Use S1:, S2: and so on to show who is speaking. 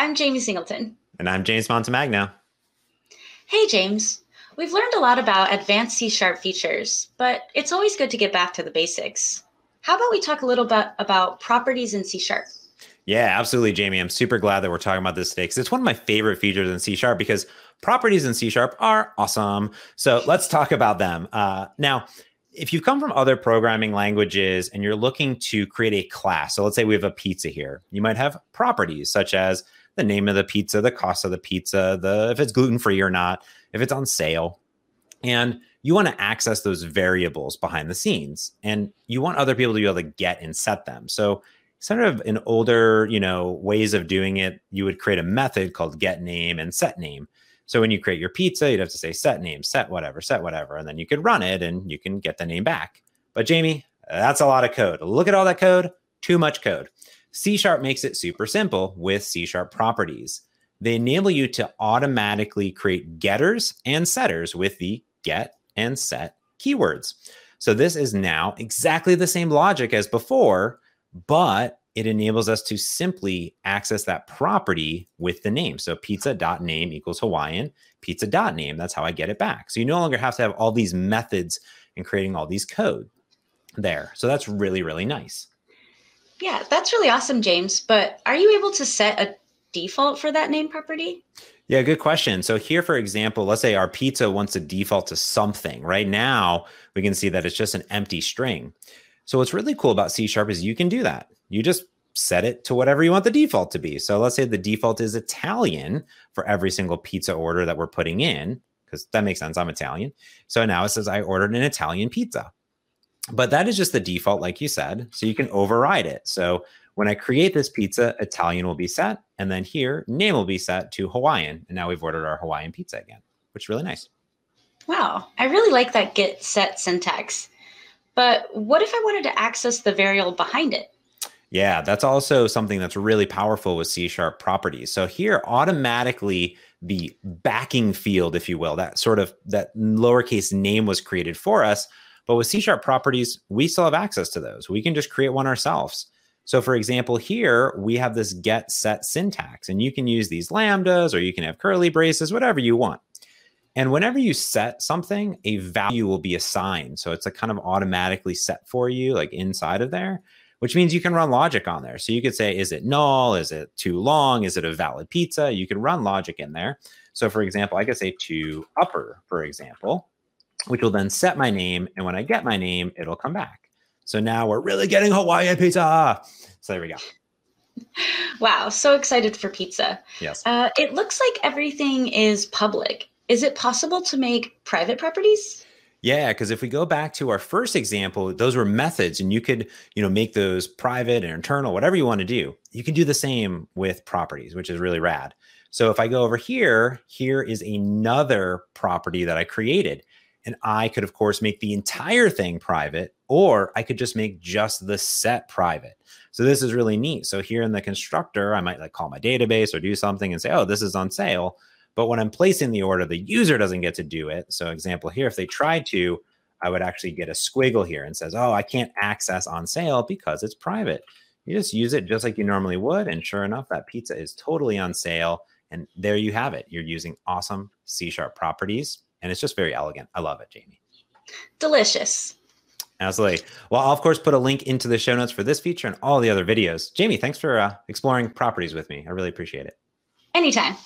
S1: I'm Jayme Singleton.
S2: And I'm James Montemagno.
S1: Hey, James. We've learned a lot about advanced C sharp features, but it's always good to get back to the basics. How about we talk a little bit about properties in C sharp?
S2: Yeah, absolutely, Jayme. I'm super glad that we're talking about this today because it's one of my favorite features in C sharp because properties in C sharp are awesome. So let's talk about them. Uh, now, if you've come from other programming languages and you're looking to create a class, so let's say we have a pizza here, you might have properties such as the name of the pizza, the cost of the pizza, the if it's gluten free or not, if it's on sale. And you want to access those variables behind the scenes and you want other people to be able to get and set them. So sort of in older, you know, ways of doing it, you would create a method called get name and set name. So when you create your pizza, you'd have to say set name, set whatever, set whatever, and then you could run it and you can get the name back. But Jayme, that's a lot of code. Look at all that code, too much code. C sharp makes it super simple with C sharp properties. They enable you to automatically create getters and setters with the get and set keywords. So this is now exactly the same logic as before, but it enables us to simply access that property with the name. So pizza.name equals Hawaiian, pizza.name. That's how I get it back. So you no longer have to have all these methods and creating all these code there. So that's really, really nice.
S1: Yeah, that's really awesome, James. But are you able to set a default for that name property?
S2: Yeah, good question. So here, for example, let's say our pizza wants to default to something. Right now, we can see that it's just an empty string. So what's really cool about C Sharp is you can do that. You just set it to whatever you want the default to be. So let's say the default is Italian for every single pizza order that we're putting in, because that makes sense. I'm Italian. So now it says I ordered an Italian pizza. But that is just the default, like you said. So you can override it. So when I create this pizza, Italian will be set. And then here, name will be set to Hawaiian. And now we've ordered our Hawaiian pizza again, which is really nice.
S1: Wow. I really like that get set syntax. But what if I wanted to access the variable behind it?
S2: Yeah, that's also something that's really powerful with C sharp properties. So here, automatically the backing field, if you will, that sort of that lowercase name was created for us. But with C sharp properties, we still have access to those. We can just create one ourselves. So for example, here we have this get set syntax, and you can use these lambdas or you can have curly braces, whatever you want. And whenever you set something, a value will be assigned. So it's a kind of automatically set for you, like inside of there, which means you can run logic on there. So you could say, is it null? Is it too long? Is it a valid pizza? You can run logic in there. So for example, I could say to upper, for example, which will then set my name. And when I get my name, it'll come back. So now we're really getting Hawaiian pizza. So there we go.
S1: Wow, so excited for pizza.
S2: Yes.
S1: Uh, it looks like everything is public. Is it possible to make private properties?
S2: Yeah, because if we go back to our first example, those were methods, and you could, you know, make those private and internal, whatever you want to do. You can do the same with properties, which is really rad. So if I go over here, here is another property that I created. And I could, of course, make the entire thing private, or I could just make just the set private. So this is really neat. So here in the constructor, I might like call my database or do something and say, oh, this is on sale. But when I'm placing the order, the user doesn't get to do it. So example here, if they tried to, I would actually get a squiggle here and says, oh, I can't access on sale because it's private. You just use it just like you normally would. And sure enough, that pizza is totally on sale. And there you have it. You're using awesome C sharp properties. And it's just very elegant. I love it, Jayme.
S1: Delicious.
S2: Absolutely. Well, I'll of course put a link into the show notes for this feature and all the other videos. Jayme, thanks for uh, exploring properties with me. I really appreciate it.
S1: Anytime.